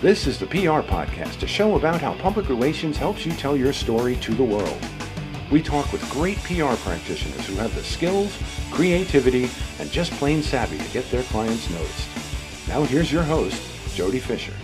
This is the PR Podcast, a show about how public relations helps you tell your story to the world. We talk with great PR practitioners who have the skills, creativity, and just plain savvy to get their clients noticed. Now here's your host, Jody Fisher.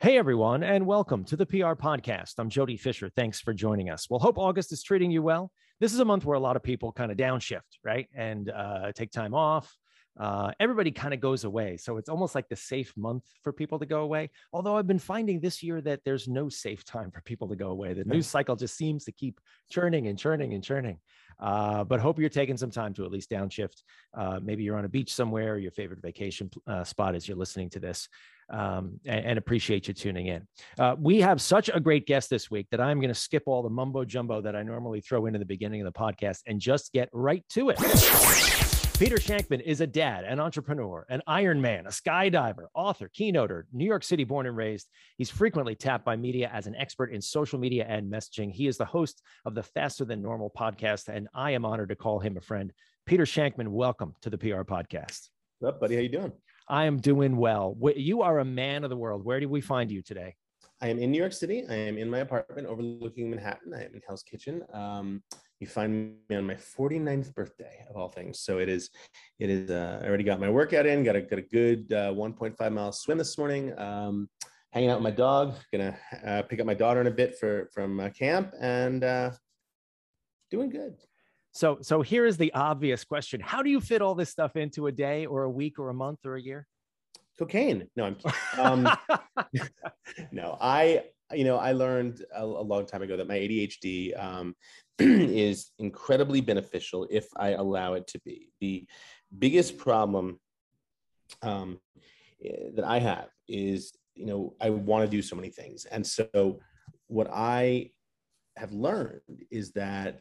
Hey everyone, and welcome to the PR Podcast. I'm Jody Fisher. Thanks for joining us. Well, hope August is treating you well. This is a month where a lot of people kind of downshift, right, and uh, take time off. Uh, everybody kind of goes away, so it's almost like the safe month for people to go away. Although I've been finding this year that there's no safe time for people to go away. The news cycle just seems to keep churning and churning and churning. Uh, but hope you're taking some time to at least downshift. Uh, maybe you're on a beach somewhere, your favorite vacation uh, spot as you're listening to this um, and, and, appreciate you tuning in. Uh, we have such a great guest this week that I'm going to skip all the mumbo jumbo that I normally throw in at the beginning of the podcast and just get right to it. Peter Shankman is a dad, an entrepreneur, an Ironman, a skydiver, author, keynoter, New York City born and raised. He's frequently tapped by media as an expert in social media and messaging. He is the host of the Faster Than Normal podcast, and I am honored to call him a friend. Peter Shankman, welcome to the PR podcast. What's up, buddy? How you doing? I am doing well. You are a man of the world. Where do we find you today? I am in New York City. I am in my apartment overlooking Manhattan. I am in Hell's Kitchen. Um, you find me on my 49th birthday of all things. So it is, it is, uh, I already got my workout in, got a, got a good uh, 1.5 mile swim this morning. Um, hanging out with my dog, gonna uh, pick up my daughter in a bit for, from uh, camp and uh, doing good. So, so here is the obvious question: How do you fit all this stuff into a day, or a week, or a month, or a year? Cocaine. No, I'm. Um, no, I. You know, I learned a, a, long time ago that my ADHD um, is incredibly beneficial if I allow it to be. The biggest problem um, eh, that I have is, you know, I want to do so many things, and so what I have learned is that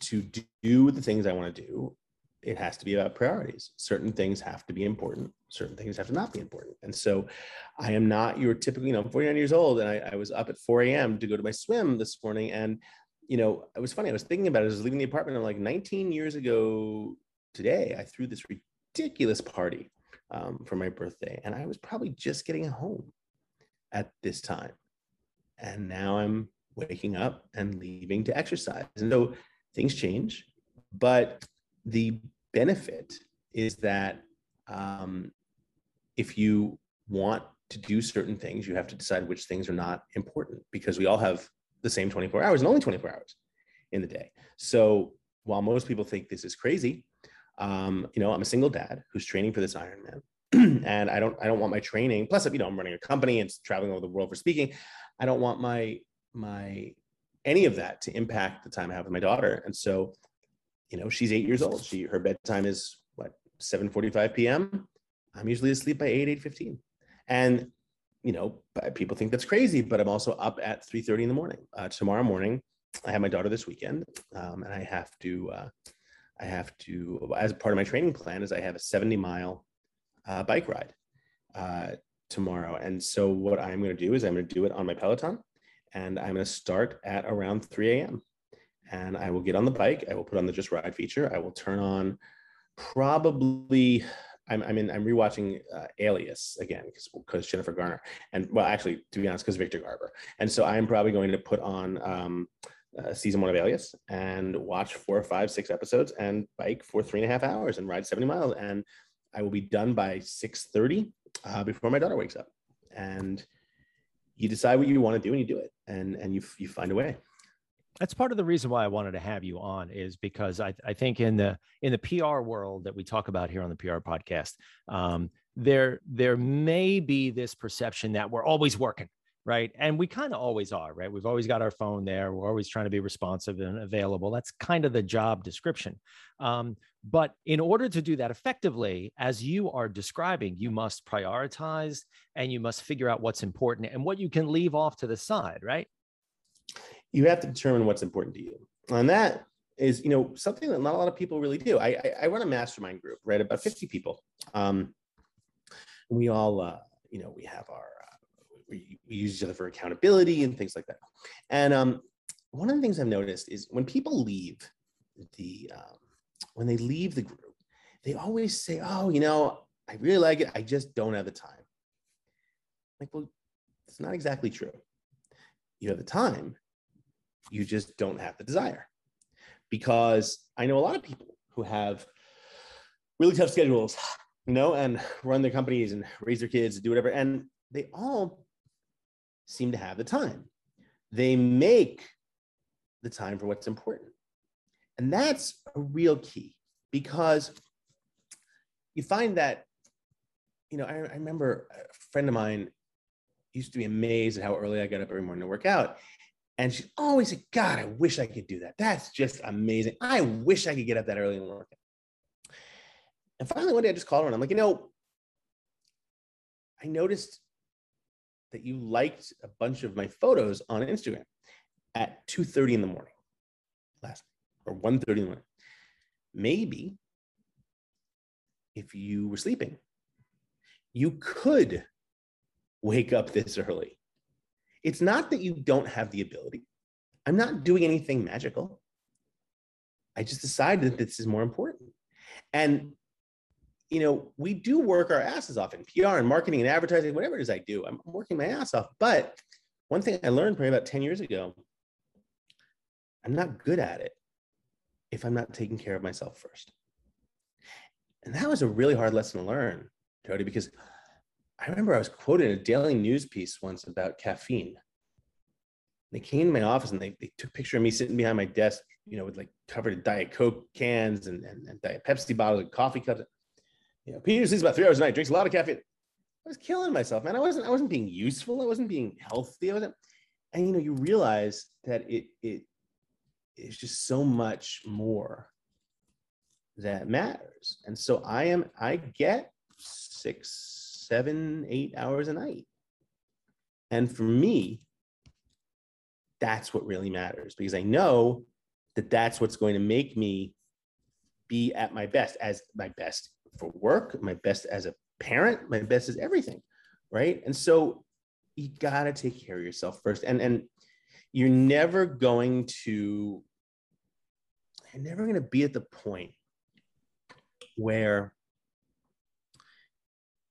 to do the things I want to do, it has to be about priorities. Certain things have to be important, certain things have to not be important. And so I am not your typical, you know, I'm 49 years old and I, I was up at 4 a.m. to go to my swim this morning. And, you know, it was funny. I was thinking about it. I was leaving the apartment. I'm like 19 years ago today, I threw this ridiculous party um, for my birthday. And I was probably just getting home at this time. And now I'm waking up and leaving to exercise. And so things change, but the benefit is that um, if you want to do certain things, you have to decide which things are not important because we all have the same 24 hours and only 24 hours in the day. So while most people think this is crazy, um, you know, I'm a single dad who's training for this Ironman. and I don't I don't want my training. Plus, you know, I'm running a company and traveling over the world for speaking. I don't want my my any of that to impact the time I have with my daughter. And so, you know, she's eight years old. She her bedtime is what 7:45 p.m. I'm usually asleep by 8, 8:15. And you know, people think that's crazy, but I'm also up at 3:30 in the morning. Uh, tomorrow morning, I have my daughter this weekend, um, and I have to, uh, I have to, as part of my training plan, is I have a 70 mile uh, bike ride uh, tomorrow. And so what I'm going to do is I'm going to do it on my Peloton and I'm going to start at around 3 a.m. And I will get on the bike. I will put on the Just Ride feature. I will turn on probably. I'm I'm in I'm rewatching uh, Alias again because Jennifer Garner and well actually to be honest because Victor Garber and so I'm probably going to put on um, uh, season one of Alias and watch four, five, six episodes and bike for three and a half hours and ride 70 miles and I will be done by 6:30 uh, before my daughter wakes up and you decide what you want to do and you do it and and you you find a way. That's part of the reason why I wanted to have you on is because I, I think in the in the PR world that we talk about here on the PR podcast, um, there there may be this perception that we're always working, right? And we kind of always are, right? We've always got our phone there. We're always trying to be responsive and available. That's kind of the job description. Um, but in order to do that effectively, as you are describing, you must prioritize and you must figure out what's important and what you can leave off to the side, right? You have to determine what's important to you. And that is, you know, something that not a lot of people really do. I, I, I run a mastermind group, right? About 50 people. Um, we all, uh, you know, we have our, we, use each other for accountability and things like that. And um, one of the things I've noticed is when people leave the, um, when they leave the group, they always say, oh, you know, I really like it. I just don't have the time. Like, well, it's not exactly true. You have the time, you just don't have the desire. Because I know a lot of people who have really tough schedules, you know, and run their companies and raise their kids and do whatever. And they all seem to have the time. They make the time for what's important. And that's a real key because you find that, you know, I, I remember a friend of mine used to be amazed at how early I got up every morning to work out. And she always said, God, I wish I could do that. That's just amazing. I wish I could get up that early and work out. And finally, one day I just called her and I'm like, you know, I noticed that you liked a bunch of my photos on Instagram at 2.30 in the morning last or 1.30 in the morning. Maybe if you were sleeping, you could wake up this early. It's not that you don't have the ability. I'm not doing anything magical. I just decided that this is more important. And you know, we do work our asses off in PR and marketing and advertising, whatever it is I do. I'm working my ass off. But one thing I learned probably about 10 years ago, I'm not good at it if I'm not taking care of myself first. And that was a really hard lesson to learn, Jody, because I remember I was quoted in a daily news piece once about caffeine. They came to my office and they, they took a picture of me sitting behind my desk, you know, with like covered in Diet Coke cans and, and, and Diet Pepsi bottles and coffee cups you know, Peter sleeps about three hours a night, drinks a lot of caffeine. I was killing myself, man. I wasn't, I wasn't being useful. I wasn't being healthy. I wasn't, and you know, you realize that it it is just so much more that matters. And so I am, I get six, seven, eight hours a night. And for me, that's what really matters because I know that that's what's going to make me be at my best as my best for work, my best as a parent, my best as everything, right? And so you got to take care of yourself first. And and you're never going to you're never going to be at the point where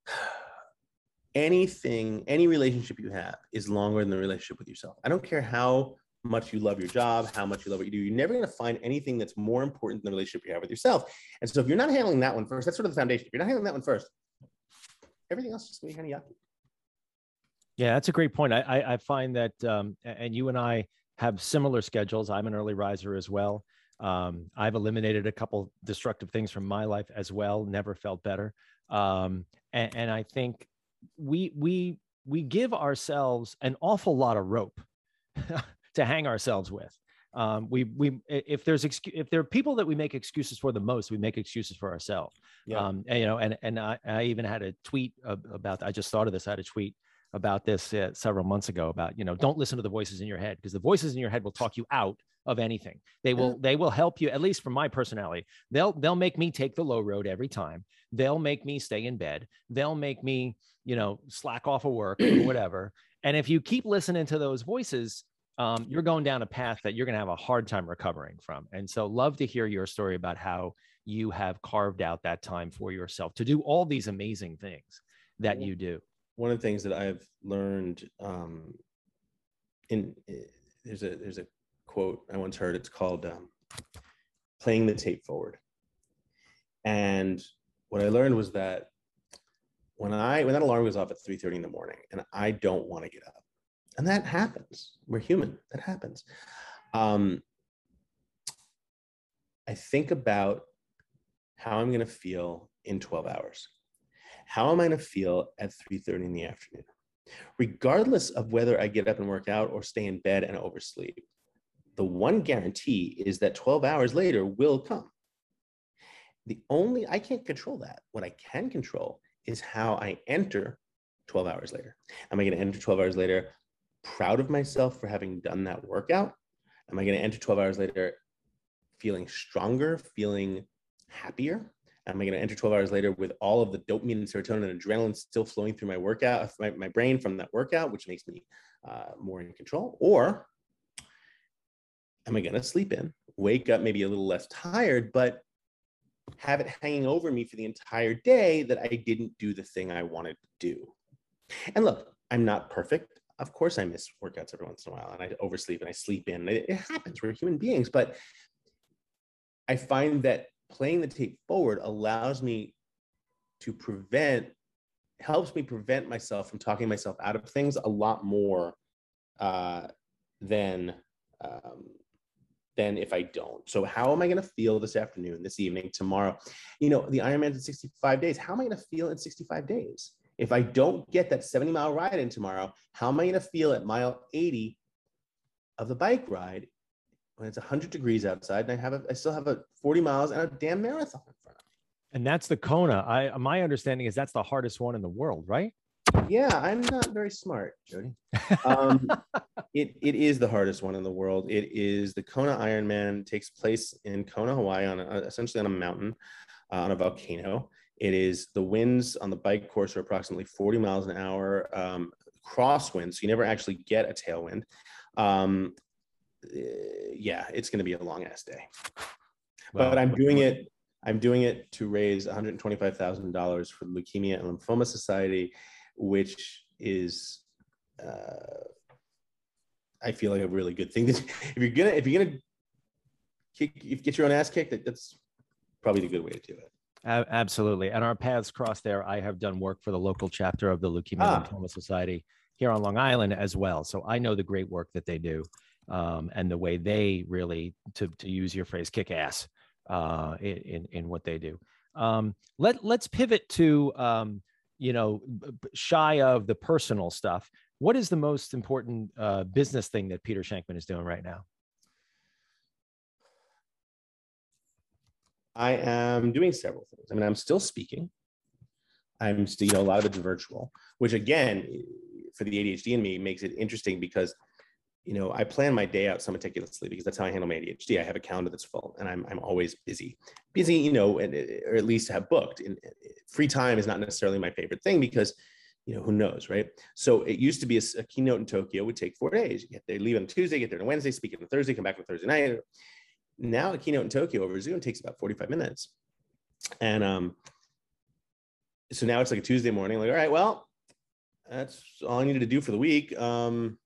anything any relationship you have is longer than the relationship with yourself i don't care how much you love your job, how much you love what you do. You're never going to find anything that's more important than the relationship you have with yourself. And so if you're not handling that one first, that's sort of the foundation. If you're not handling that one first, everything else is just going to be kind of yucky. Yeah, that's a great point. I, I, I find that, um, and you and I have similar schedules. I'm an early riser as well. Um, I've eliminated a couple destructive things from my life as well. Never felt better. Um, and, and I think we we we give ourselves an awful lot of rope to hang ourselves with. Um, we we if there's excu- if there are people that we make excuses for the most, we make excuses for ourselves. Yeah. Um, and, you know, and and I, I even had a tweet about. I just thought of this. I had a tweet about this uh, several months ago about you know don't listen to the voices in your head because the voices in your head will talk you out of anything. They will they will help you at least from my personality. They'll they'll make me take the low road every time. They'll make me stay in bed. They'll make me you know slack off of work or whatever. And if you keep listening to those voices, um, you're going down a path that you're going to have a hard time recovering from. And so, love to hear your story about how you have carved out that time for yourself to do all these amazing things that you do. One of the things that I've learned um, in eh, there's a there's a quote I once heard. It's called um, "playing the tape forward," and what I learned was that when I when that alarm goes off at 3:30 in the morning and I don't want to get up and that happens. We're human. That happens. Um, i think about how i'm going to feel in 12 hours. How am i going to feel at 3.30 in the afternoon? Regardless of whether i get up and work out or stay in bed and oversleep the one guarantee is that 12 hours later will come. The only i can't control that. What i can control is how i enter 12 hours later. Am i going to enter 12 hours later proud of myself for having done that workout? Am I going to enter 12 hours later feeling stronger, feeling happier? Am I going to enter 12 hours later with all of the dopamine and serotonin and adrenaline still flowing through my workout, my, my brain from that workout, which makes me uh, more in control? Or am I going to sleep in, wake up maybe a little less tired, but have it hanging over me for the entire day that I didn't do the thing I wanted to do. And look, I'm not perfect. Of course, I miss workouts every once in a while and I oversleep and I sleep in. It, it happens. We're human beings. But I find that playing the tape forward allows me to prevent, helps me prevent myself from talking myself out of things a lot more uh, than um, than if I don't. So how am I going to feel this afternoon, this evening, tomorrow? You know, the Ironman's in 65 days. How am I going to feel in 65 days? If I don't get that 70 mile ride in tomorrow, how am I going to feel at mile 80 of the bike ride when it's 100 degrees outside and I have a, I still have a 40 miles and a damn marathon in front of me? And that's the Kona. I my understanding is that's the hardest one in the world, right? Yeah, I'm not very smart, Jody. Um, it, it is the hardest one in the world. It is the Kona Ironman. Takes place in Kona, Hawaii, on a, essentially on a mountain, uh, on a volcano. It is the winds on the bike course are approximately 40 miles an hour, um, crosswind, so you never actually get a tailwind. Um, eh, yeah, it's going to be a long ass day. Well, but I'm doing it. I'm doing it to raise $125,000 for the Leukemia and Lymphoma Society which is uh, I feel like a really good thing. if you're gonna if you're gonna kick, if you get your own ass kicked, that, that's probably the good way to do it. Absolutely, and our paths cross there. I have done work for the local chapter of the Leukemia ah. Lymphoma Society here on Long Island as well, so I know the great work that they do um, and the way they really, to to use your phrase, kick ass uh, in in what they do. Um, let let's pivot to um, you know, shy of the personal stuff, what is the most important uh, business thing that Peter Shankman is doing right now? I am doing several things. I mean, I'm still speaking. I'm still, you know, a lot of it's virtual, which again, for the ADHD in me makes it interesting because you know, I plan my day out so meticulously because that's how I handle my ADHD. I have a calendar that's full, and I'm I'm always busy, busy, you know, and uh, or at least have booked. And uh, free time is not necessarily my favorite thing because, you know, who knows, right? So it used to be a, a keynote in Tokyo would take four days. There, leave on Tuesday, get there on Wednesday, speak on Thursday, come back on Thursday night. Now a keynote in Tokyo over Zoom takes about 45 minutes, and um, so now it's like a Tuesday morning. Like, all right, well, that's all I needed to do for the week. Um,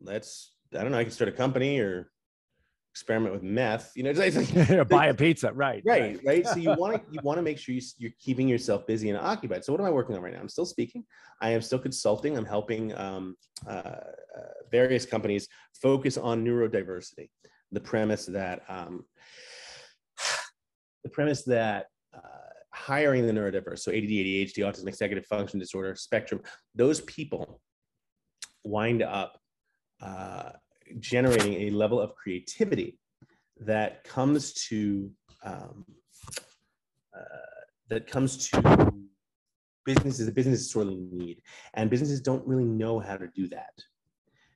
let's I don't know, I can start a company or experiment with meth. You know, it's like buy a pizza, right? Right, right. so you want to you want to make sure you, you're keeping yourself busy and occupied. So what am I working on right now? I'm still speaking. I am still consulting. I'm helping um, uh, uh, various companies focus on neurodiversity. The premise that um, the premise that uh, hiring the neurodiverse, so ADD, ADHD, autism, executive function disorder, spectrum, those people wind up uh, generating a level of creativity that comes to um, uh, that comes to businesses that businesses sorely need and businesses don't really know how to do that.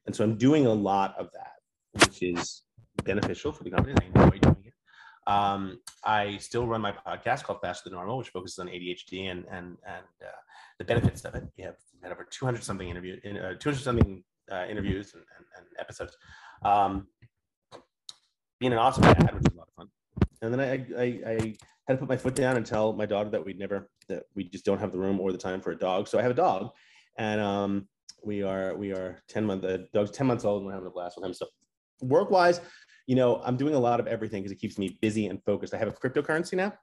And so i'm doing a lot of that which is beneficial for the company i enjoy doing it um, i still run my podcast called faster than normal which focuses on adhd and and and uh, the benefits of it we have had over 200 something interview in, uh, 200 something uh, interviews and, and, and episodes. Um, being an awesome dad, which was a lot of fun. And then I, I, I had to put my foot down and tell my daughter that we'd never, that we just don't have the room or the time for a dog. So I have a dog, and um, we are we are ten months. The dog's ten months old, and we're having a blast with him. So work wise, you know, I'm doing a lot of everything because it keeps me busy and focused. I have a cryptocurrency now.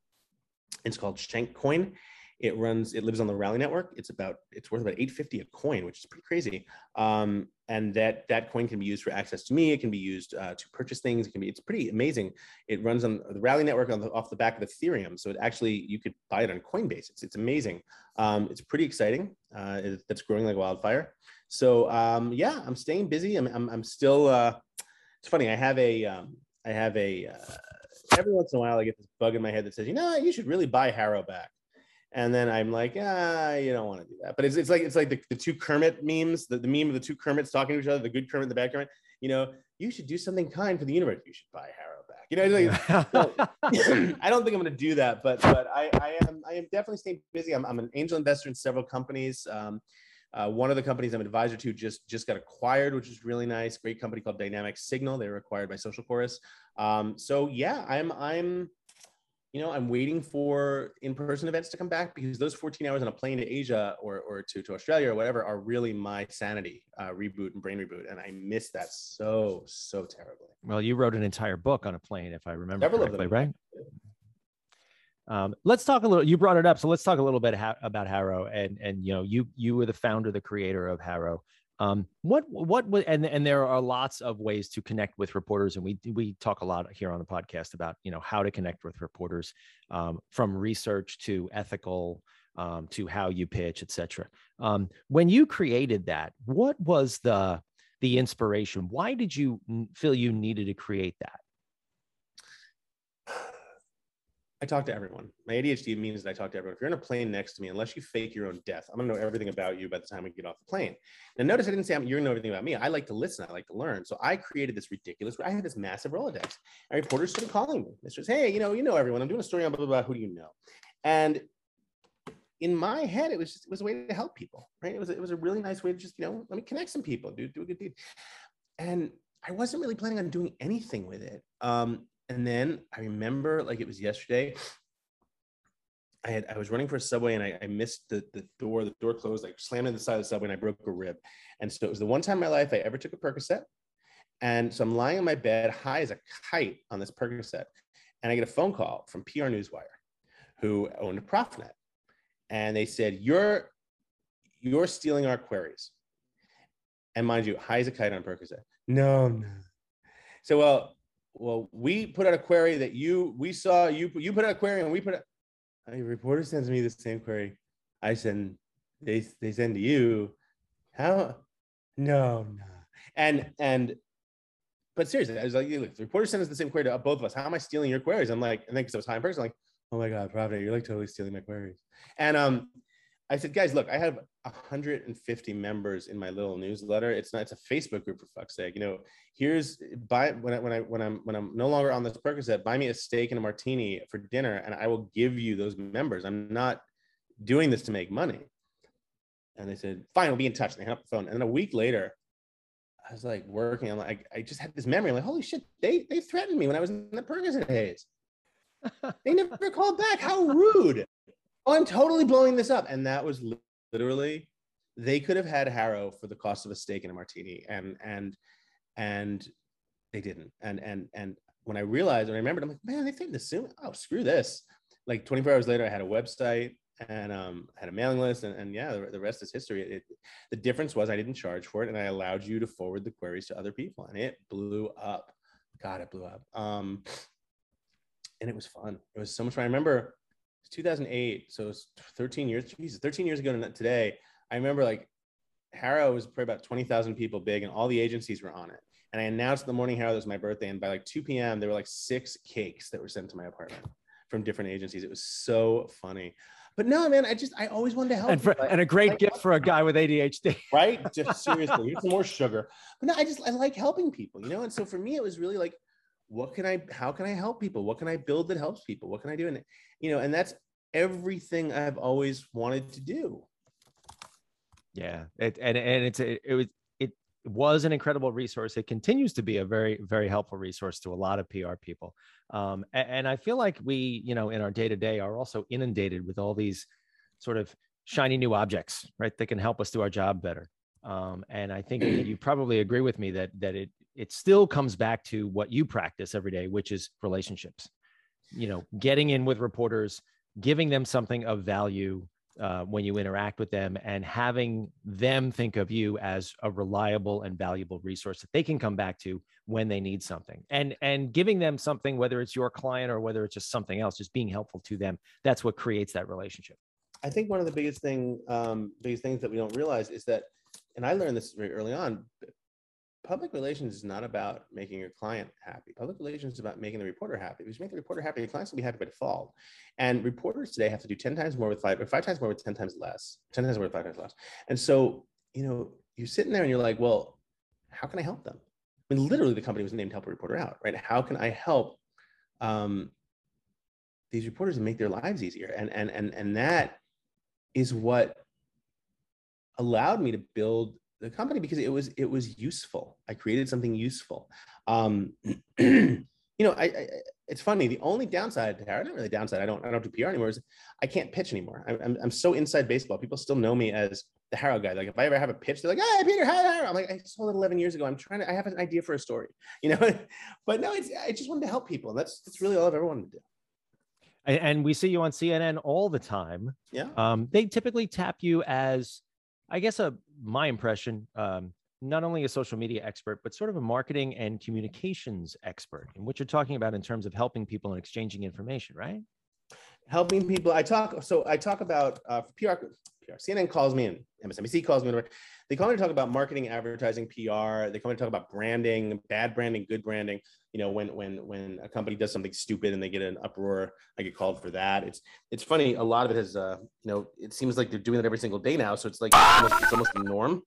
It's called Shank Coin, it runs, it lives on the Rally network. It's about, it's worth about 850 a coin, which is pretty crazy. Um, and that that coin can be used for access to me. It can be used uh, to purchase things. It can be, it's pretty amazing. It runs on the Rally network on the, off the back of Ethereum. So it actually, you could buy it on Coinbase. It's, it's amazing. Um, it's pretty exciting. Uh, it, that's growing like wildfire. So um, yeah, I'm staying busy. I'm, I'm, I'm still, uh, it's funny. I have a, um, I have a, uh, every once in a while I get this bug in my head that says, you know, you should really buy HARO back and then I'm like, ah, you don't want to do that. But it's, it's like it's like the, the two Kermit memes, the, the meme of the two Kermits talking to each other, the good Kermit and the bad Kermit. You know, you should do something kind for the universe. You should buy HARO back. You know, like, I don't think I'm going to do that, but but I, I am I am definitely staying busy. I'm, I'm an angel investor in several companies. Um, uh, one of the companies I'm an advisor to just just got acquired, which is really nice. Great company called Dynamic Signal. They were acquired by SocialChorus. Um, so yeah, I'm I'm you know, I'm waiting for in-person events to come back because those 14 hours on a plane to Asia or, or to, to Australia or whatever are really my sanity uh, reboot and brain reboot. And I miss that so, so terribly. Well, you wrote an entire book on a plane, if I remember Several correctly, right? Um, let's talk a little. You brought it up, so let's talk a little bit ha- about HARO. And and you know, you you were the founder, the creator of HARO. Um, what what was and and there are lots of ways to connect with reporters, and we we talk a lot here on the podcast about you know how to connect with reporters, um, from research to ethical um, to how you pitch, etc. Um, when you created that, what was the the inspiration? Why did you feel you needed to create that? I talk to everyone. My ADHD means that I talk to everyone. If you're in a plane next to me, unless you fake your own death, I'm gonna know everything about you by the time we get off the plane. Now, notice I didn't say I'm, you're gonna know everything about me. I like to listen. I like to learn. So I created this ridiculous. I had this massive Rolodex. And reporters started calling me. They says, "Hey, you know, you know everyone. I'm doing a story on blah blah blah. Who do you know?" And in my head, it was just, it was a way to help people, right? It was it was a really nice way to just you know let me connect some people, do do a good deed. And I wasn't really planning on doing anything with it. Um, and then I remember like it was yesterday. I had I was running for a subway and I, I missed the, the door. The door closed. I slammed in the side of the subway and I broke a rib. And so it was the one time in my life I ever took a Percocet. And so I'm lying in my bed, high as a kite on this Percocet, and I get a phone call from PR Newswire, who owned ProfNet, and they said you're you're stealing our queries. And mind you, high as a kite on Percocet. No, no. So well, well, we put out a query that you we saw you you put out a query and we put out a reporter sends me the same query. I send they they send to you. How no no and and but seriously, I was like, look, the reporter sent us the same query to both of us. How am I stealing your queries? I'm like, and then because I was high in person, like, oh my god, Pravda, you're like totally stealing my queries. And um, I said, guys, look, I have 150 members in my little newsletter. It's not, it's a Facebook group for fuck's sake. You know, here's buy when I when I when I'm when I'm no longer on this Percocet, buy me a steak and a martini for dinner, and I will give you those members. I'm not doing this to make money. And they said, fine, we'll be in touch. And they hung up the phone. And then a week later, I was like working. I'm like, I just had this memory. I'm like, holy shit, they they threatened me when I was in the Percocet haze. they never called back. How rude oh, I'm totally blowing this up. And that was literally, they could have had HARO for the cost of a steak and a martini. And, and, and they didn't. And, and, and when I realized, when I remembered, I'm like, man, they think this soon. Oh, screw this. Like 24 hours later, I had a website and um, had a mailing list. And, and yeah, the, the rest is history. It, the difference was I didn't charge for it and I allowed you to forward the queries to other people. And it blew up. God, it blew up. Um, and it was fun. It was so much fun. I remember 2008. So it's 13 years. Jesus, 13 years ago today. I remember like HARO was probably about 20,000 people big, and all the agencies were on it. And I announced the morning HARO that was my birthday, and by like 2 p.m. there were like six cakes that were sent to my apartment from different agencies. It was so funny. But no, man, I just I always wanted to help. And, for, and a great like, gift for a guy with ADHD, right? Just seriously, here's some more sugar. But no, I just I like helping people, you know. And so for me, it was really like what can I, how can I help people? What can I build that helps people? What can I do? And, you know, and that's everything I've always wanted to do. Yeah. It, and, and it's, it, it was, it was an incredible resource. It continues to be a very, very helpful resource to a lot of PR people. Um, and, and I feel like we, you know, in our day to day are also inundated with all these sort of shiny new objects, right? That can help us do our job better. Um, and I think you probably agree with me that that it it still comes back to what you practice every day, which is relationships. You know, getting in with reporters, giving them something of value uh, when you interact with them, and having them think of you as a reliable and valuable resource that they can come back to when they need something, and and giving them something, whether it's your client or whether it's just something else, just being helpful to them. That's what creates that relationship. I think one of the biggest thing, um, biggest things that we don't realize is that and I learned this very early on. Public relations is not about making your client happy. Public relations is about making the reporter happy. If you make the reporter happy, the client's will be happy by default. And reporters today have to do 10 times more with five, or five times more with 10 times less, 10 times more with five times less. And so, you know, you're sitting there and you're like, well, how can I help them? I mean, literally the company was named Help a Reporter Out, right? How can I help um, these reporters and make their lives easier? And, and, and, and that is what allowed me to build the company because it was it was useful. I created something useful. Um, you know, I, I it's funny. The only downside, to not really downside, I don't I don't do PR anymore. Is I can't pitch anymore. I'm, I'm, I'm so inside baseball. People still know me as the HARO guy. Like if I ever have a pitch, they're like, "Hey, Peter, hi, HARO." I'm like, I sold it 11 years ago. I'm trying to. I have an idea for a story, you know. but no, it's I just wanted to help people. That's that's really all I've ever wanted to do. And we see you on CNN all the time. Yeah. Um, they typically tap you as, I guess, a my impression. Um, not only a social media expert, but sort of a marketing and communications expert, and what you're talking about in terms of helping people and exchanging information, right? Helping people. I talk. So I talk about uh, PR. PR. CNN calls me and MSNBC calls me. They call me to talk about marketing, advertising, PR. They call me to talk about branding, bad branding, good branding. You know, when when when a company does something stupid and they get an uproar, I get called for that. It's it's funny. A lot of it has, uh, you know, it seems like they're doing it every single day now. So it's like it's almost, it's almost the norm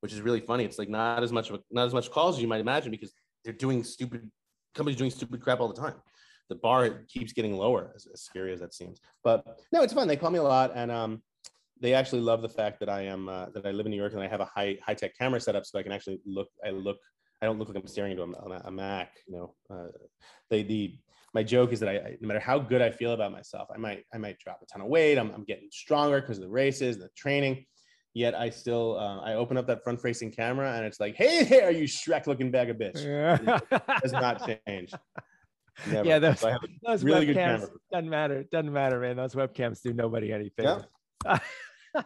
which is really funny. It's like not as much of a, not as much calls as you might imagine because they're doing stupid companies doing stupid crap all the time. The bar keeps getting lower, as, as scary as that seems. But no, it's fun. They call me a lot, and um, they actually love the fact that I am uh, that I live in New York and I have a high high tech camera setup, so I can actually look. I look. I don't look like I'm staring into a, a Mac. You know, uh, they the my joke is that I, no matter how good I feel about myself, I might I might drop a ton of weight. I'm, I'm getting stronger because of the races, the training yet I still uh, I open up that front facing camera and it's like, hey there, you Shrek looking bag of bitch. It does not change. Never. Yeah, those, those really webcams doesn't matter. Doesn't matter, man. Those webcams do nobody anything. Yeah.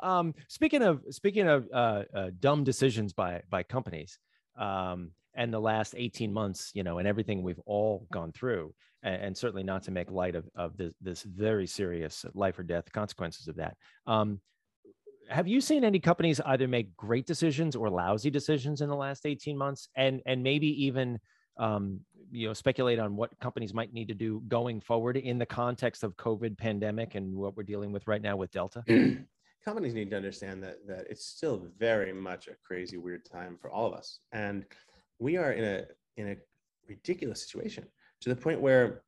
um, speaking of speaking of uh, uh, dumb decisions by by companies, um, and the last 18 months, you know, and everything we've all gone through, and, and certainly not to make light of, of this, this very serious life or death consequences of that. Um, have you seen any companies either make great decisions or lousy decisions in the last 18 months and and maybe even um, you know speculate on what companies might need to do going forward in the context of covid pandemic and what we're dealing with right now with delta companies need to understand that that it's still very much a crazy weird time for all of us and we are in a in a ridiculous situation to the point where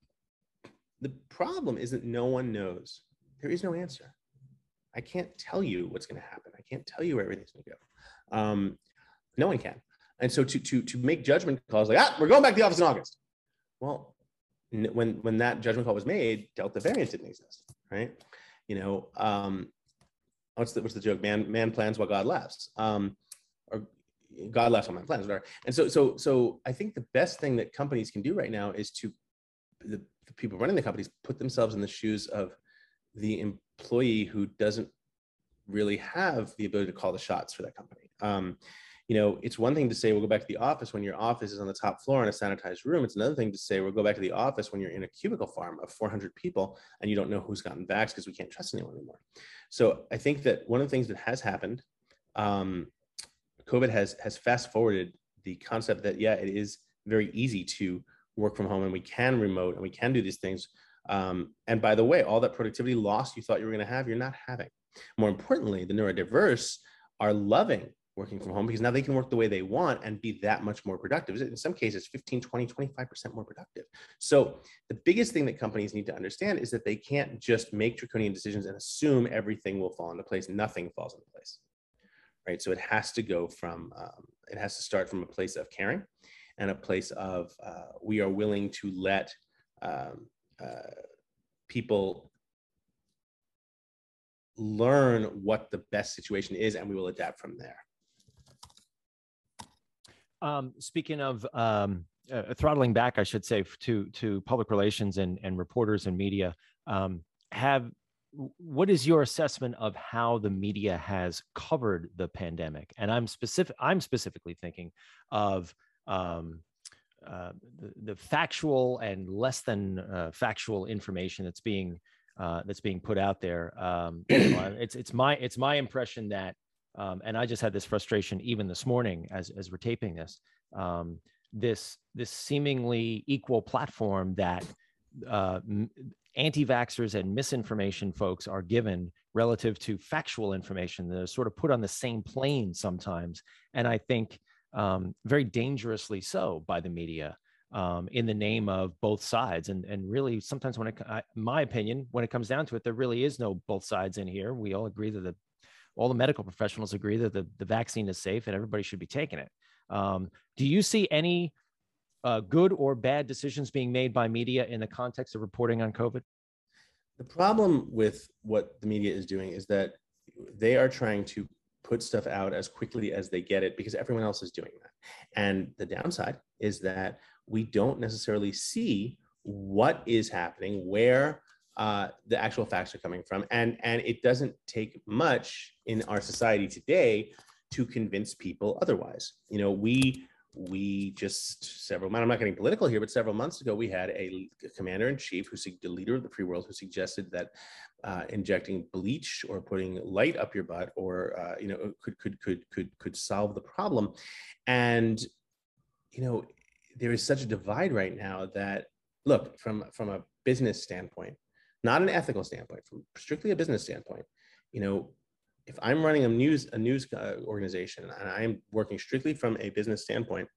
the problem is that no one knows there is no answer I can't tell you what's going to happen. I can't tell you where everything's going to go. Um, no one can. And so to to to make judgment calls like ah, we're going back to the office in August. Well, when when that judgment call was made, Delta variant didn't exist, right? You know, um, what's the what's the joke? Man man plans while God laughs. Um, or God laughs on my plans, whatever. And so so so I think the best thing that companies can do right now is to the, the people running the companies put themselves in the shoes of the employee who doesn't really have the ability to call the shots for that company. Um, you know, it's one thing to say we'll go back to the office when your office is on the top floor in a sanitized room. It's another thing to say we'll go back to the office when you're in a cubicle farm of 400 people and you don't know who's gotten vax because we can't trust anyone anymore. So I think that one of the things that has happened, um, COVID has has fast forwarded the concept that yeah, it is very easy to work from home and we can remote and we can do these things um, and by the way, all that productivity loss you thought you were going to have, you're not having. More importantly, the neurodiverse are loving working from home because now they can work the way they want and be that much more productive. In some cases, 15, 20, 25% more productive. So the biggest thing that companies need to understand is that they can't just make draconian decisions and assume everything will fall into place. Nothing falls into place. Right. So it has to go from, um, it has to start from a place of caring and a place of uh, we are willing to let um, uh, people learn what the best situation is and we will adapt from there. Um, speaking of um, uh, throttling back, I should say, to to public relations and, and reporters and media, um, have what is your assessment of how the media has covered the pandemic? And I'm specific. I'm specifically thinking of um, uh, the, the, factual and less than uh, factual information that's being uh, that's being put out there. Um, it's it's my it's my impression that, um, and I just had this frustration even this morning as as we're taping this. Um, this this seemingly equal platform that uh, anti-vaxxers and misinformation folks are given relative to factual information that is sort of put on the same plane sometimes, and I think um, very dangerously so by the media um, in the name of both sides. And and really, sometimes when it, I, my opinion, when it comes down to it, there really is no both sides in here. We all agree that the all the medical professionals agree that the, the vaccine is safe and everybody should be taking it. Um, do you see any uh, good or bad decisions being made by media in the context of reporting on COVID? The problem with what the media is doing is that they are trying to put stuff out as quickly as they get it because everyone else is doing that. And the downside is that we don't necessarily see what is happening, where uh, the actual facts are coming from, and and it doesn't take much in our society today to convince people otherwise. You know, we we just several i'm not getting political here but several months ago we had a commander in chief who's the leader of the free world who suggested that uh, injecting bleach or putting light up your butt or uh, you know could could could could could solve the problem and you know there is such a divide right now that look from from a business standpoint not an ethical standpoint from strictly a business standpoint you know if I'm running a news a news uh, organization and I'm working strictly from a business standpoint,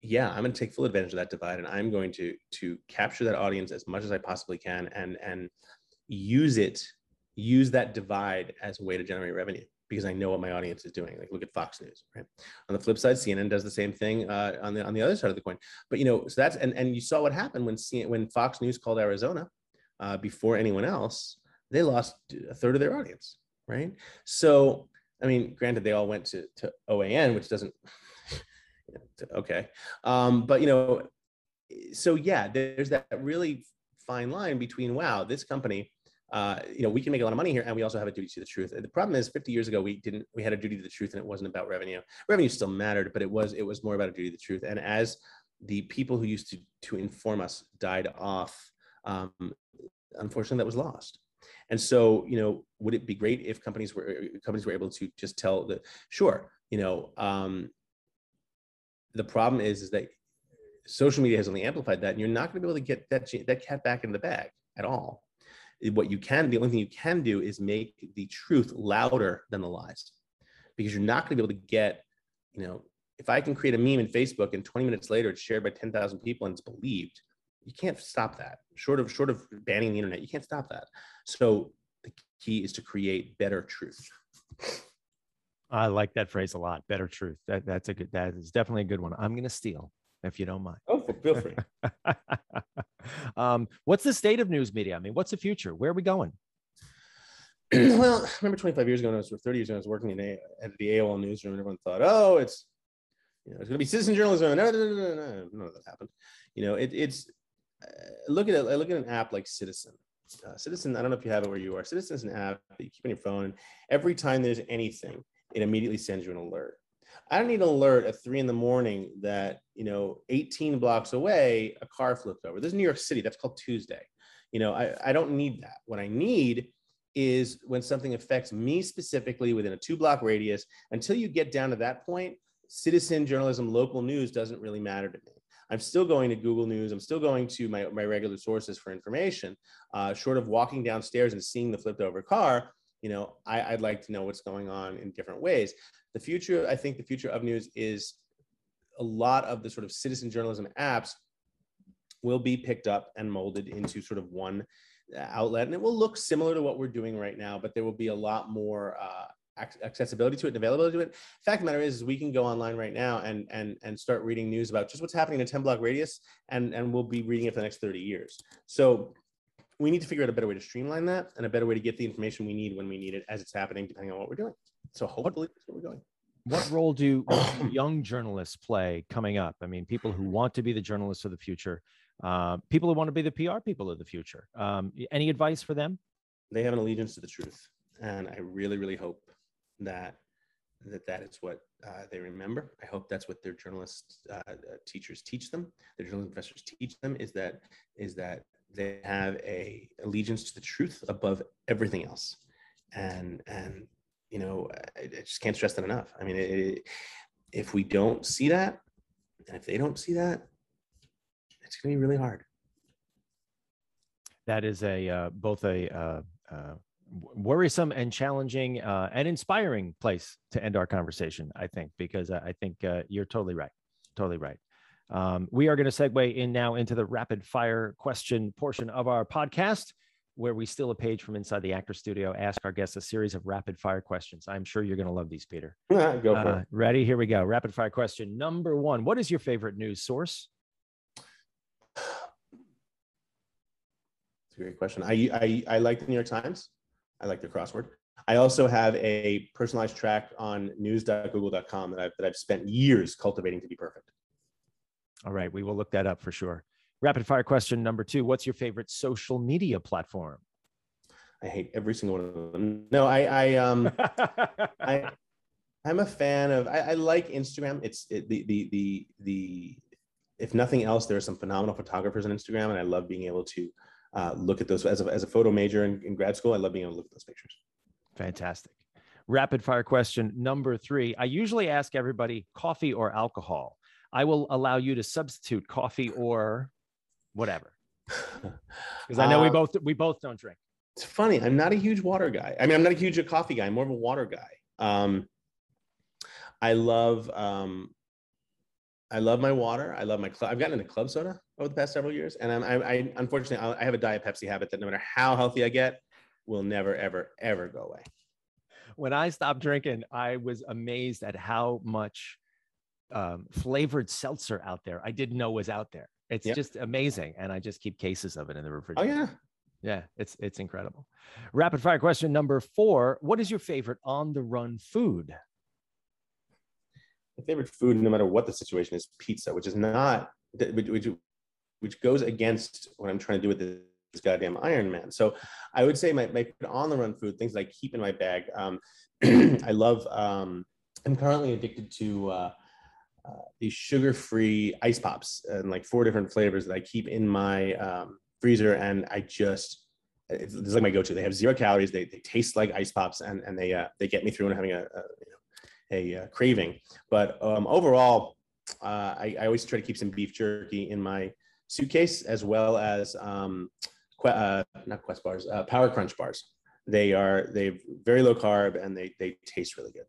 yeah, I'm going to take full advantage of that divide, and I'm going to to capture that audience as much as I possibly can, and and use it, use that divide as a way to generate revenue because I know what my audience is doing. Like look at Fox News, right? On the flip side, CNN does the same thing uh, on the on the other side of the coin. But you know, so that's and and you saw what happened when CNN, when Fox News called Arizona uh, before anyone else, they lost a third of their audience right? So, I mean, granted, they all went to, to OAN, which doesn't, okay. Um, but, you know, so yeah, there's that really fine line between, wow, this company, uh, you know, we can make a lot of money here and we also have a duty to the truth. The problem is 50 years ago, we didn't, we had a duty to the truth and it wasn't about revenue. Revenue still mattered, but it was, it was more about a duty to the truth. And as the people who used to, to inform us died off, um, unfortunately that was lost. And so, you know, would it be great if companies were companies were able to just tell the sure, you know, um, the problem is is that social media has only amplified that, and you're not going to be able to get that that cat back in the bag at all. What you can, the only thing you can do is make the truth louder than the lies, because you're not going to be able to get, you know, if I can create a meme in Facebook and 20 minutes later it's shared by 10,000 people and it's believed, you can't stop that. Short of short of banning the internet you can't stop that. So the key is to create better truth. I like that phrase a lot better truth. That, that's a good that is definitely a good one. I'm going to steal if you don't mind. Oh feel free. Um, what's the state of news media? I mean what's the future? Where are we going? Well I remember 25 years ago when i was 30 years ago i was working in a, at the aol newsroom and everyone thought oh it's you know, it's going to be citizen journalism. No, no, no, no, no, none of that happened. You know, it, it's look at it. Look at an app like Citizen. Uh, Citizen, I don't know if you have it where you are. Citizen is an app that you keep on your phone. And every time there's anything, it immediately sends you an alert. I don't need an alert at three in the morning that, you know, 18 blocks away, a car flipped over. This is New York City. That's called Tuesday. You know, I, I don't need that. What I need is when something affects me specifically within a two block radius. Until you get down to that point, citizen journalism, local news doesn't really matter to me. I'm still going to Google News. I'm still going to my, my regular sources for information. Uh, short of walking downstairs and seeing the flipped over car, you know, I, would like to know what's going on in different ways. The future, I think the future of news is a lot of the sort of citizen journalism apps will be picked up and molded into sort of one outlet. And it will look similar to what we're doing right now, but there will be a lot more uh, accessibility to it and availability to it. Fact of the matter is, is we can go online right now and and and start reading news about just what's happening in a 10 block radius, and and we'll be reading it for the next 30 years. So we need to figure out a better way to streamline that and a better way to get the information we need when we need it as it's happening, depending on what we're doing. So hopefully that's where we're going. What role do young journalists play coming up? I mean, people who want to be the journalists of the future, uh, people who want to be the PR people of the future. Um, any advice for them? They have an allegiance to the truth. And I really, really hope that that that is what uh, they remember. I hope that's what their journalist uh, uh, teachers teach them. Their journalism professors teach them is that is that they have a allegiance to the truth above everything else, and and you know I, I just can't stress that enough. I mean, it, it, if we don't see that, and if they don't see that, it's going to be really hard. That is a uh, both a uh, uh, worrisome and challenging uh, and inspiring place to end our conversation, I think, because I think uh, you're totally right. Totally right. Um, we are going to segue in now into the rapid fire question portion of our podcast. where we steal a page from inside the actor studio, ask our guests a series of rapid fire questions. I'm sure you're going to love these, Peter. go for Uh, it. ready? Here we go. Rapid fire question number one What is your favorite news source? It's a great question. I, I I like the New York Times. I like the crossword. I also have a personalized track on news.google.com that I've that I've spent years cultivating to be perfect. All right, we will look that up for sure. Rapid fire question number two What's your favorite social media platform? I hate every single one of them. No, I I um I I'm a fan of I, I like Instagram. It's it, the the the the if nothing else, there are some phenomenal photographers on Instagram, and I love being able to uh, look at those as a, as a photo major in, in grad school. I love being able to look at those pictures. Fantastic. Rapid fire question number three. I usually ask everybody coffee or alcohol. I will allow you to substitute coffee or whatever because I know we Um, both we both don't drink. It's funny. I'm not a huge water guy. I mean, I'm not a huge coffee guy. I'm more of a water guy. Um, I love um, I love my water. I love my club. I've gotten into club soda over the past several years, and I'm, I, I unfortunately I have a diet Pepsi habit that no matter how healthy I get, will never ever ever go away. When I stopped drinking, I was amazed at how much um, flavored seltzer out there I didn't know was out there. It's Yep. just amazing, and I just keep cases of it in the refrigerator. Oh refrigerator. yeah. Yeah, it's it's incredible. Rapid fire question number four: What is your favorite on the run food? My favorite food, no matter what the situation, is pizza, which is not which which, goes against what I'm trying to do with this, goddamn Ironman. So I would say my, my on the run food, things that I keep in my bag. Um, I love. Um, I'm currently addicted to uh, uh, these sugar-free ice pops and like four different flavors that I keep in my um, freezer, and I just it's, it's like my go-to. They have zero calories. They, they taste like ice pops, and and they uh, they get me through and having a, a a uh, craving. But um, overall, uh, I, I always try to keep some beef jerky in my suitcase, as well as um, que- uh, not Quest bars, uh, Power Crunch bars. They are they very low carb and they they taste really good.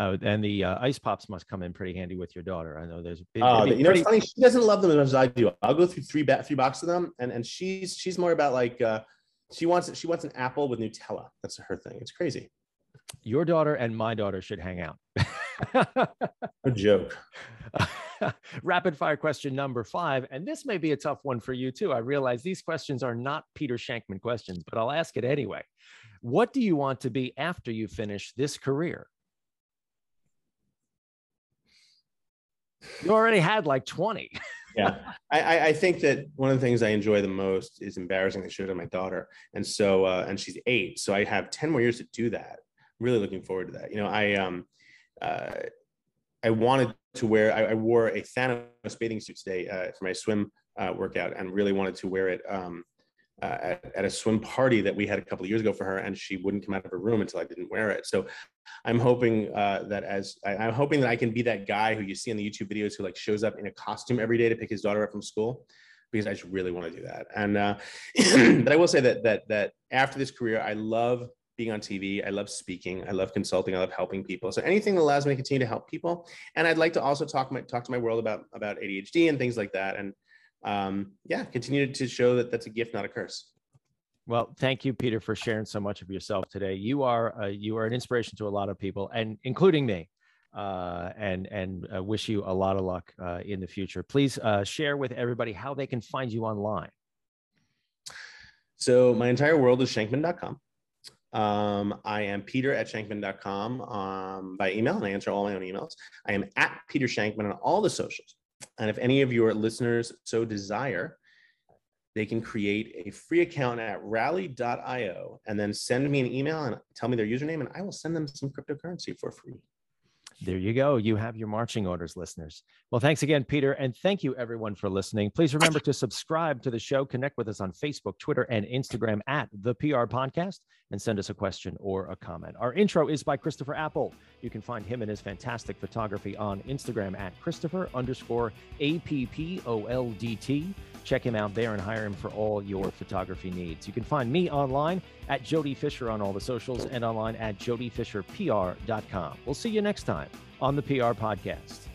Oh, and the uh, ice pops must come in pretty handy with your daughter. I know there's a big. Oh, you know, it's funny. She doesn't love them as much as I do. I'll go through three ba- three boxes of them, and and she's she's more about like uh, she wants she wants an apple with Nutella. That's her thing. It's crazy. Your daughter and my daughter should hang out. a joke. Rapid fire question number five. And this may be a tough one for you too. I realize these questions are not Peter Shankman questions, but I'll ask it anyway. What do you want to be after you finish this career? You already had like 20. yeah I, I think that one of the things i enjoy the most is embarrassing the shit out of my daughter and so uh, and she's eight so i have 10 more years to do that really looking forward to that. You know i um uh i wanted to wear i, I wore a thanos bathing suit today uh, for my swim uh, workout and really wanted to wear it um uh, at, at a swim party that we had a couple of years ago for her and she wouldn't come out of her room until i didn't wear it. So i'm hoping uh, that as I, i'm hoping that i can be that guy who you see in the youtube videos who like shows up in a costume every day to pick his daughter up from school because i just really want to do that. And uh, but i will say that that that after this career i love being on tv i love speaking i love consulting i love helping people so anything that allows me to continue to help people and i'd like to also talk my talk to my world about about adhd and things like that and um, yeah, continue to show that that's a gift, not a curse. Well, thank you, Peter, for sharing so much of yourself today. You are uh, you are an inspiration to a lot of people, and including me. Uh, and and uh, wish you a lot of luck uh, in the future. Please uh, share with everybody how they can find you online. So my entire world is shankman.com. Um, I am Peter at shankman.com um, by email, and I answer all my own emails. I am at Peter Shankman on all the socials. And if any of your listeners so desire, they can create a free account at rally.io and then send me an email and tell me their username, and I will send them some cryptocurrency for free. There you go. You have your marching orders, listeners. Well, thanks again, Peter. And thank you, everyone, for listening. Please remember to subscribe to the show, connect with us on Facebook, Twitter, and Instagram at the PR Podcast, and send us a question or a comment. Our intro is by Christopher Appoldt. You can find him and his fantastic photography on Instagram at Christopher underscore A-P-P-O-L-D-T. Check him out there and hire him for all your photography needs. You can find me online at Jody Fisher on all the socials and online at jodyfisherpr.com. We'll see you next time on the PR Podcast.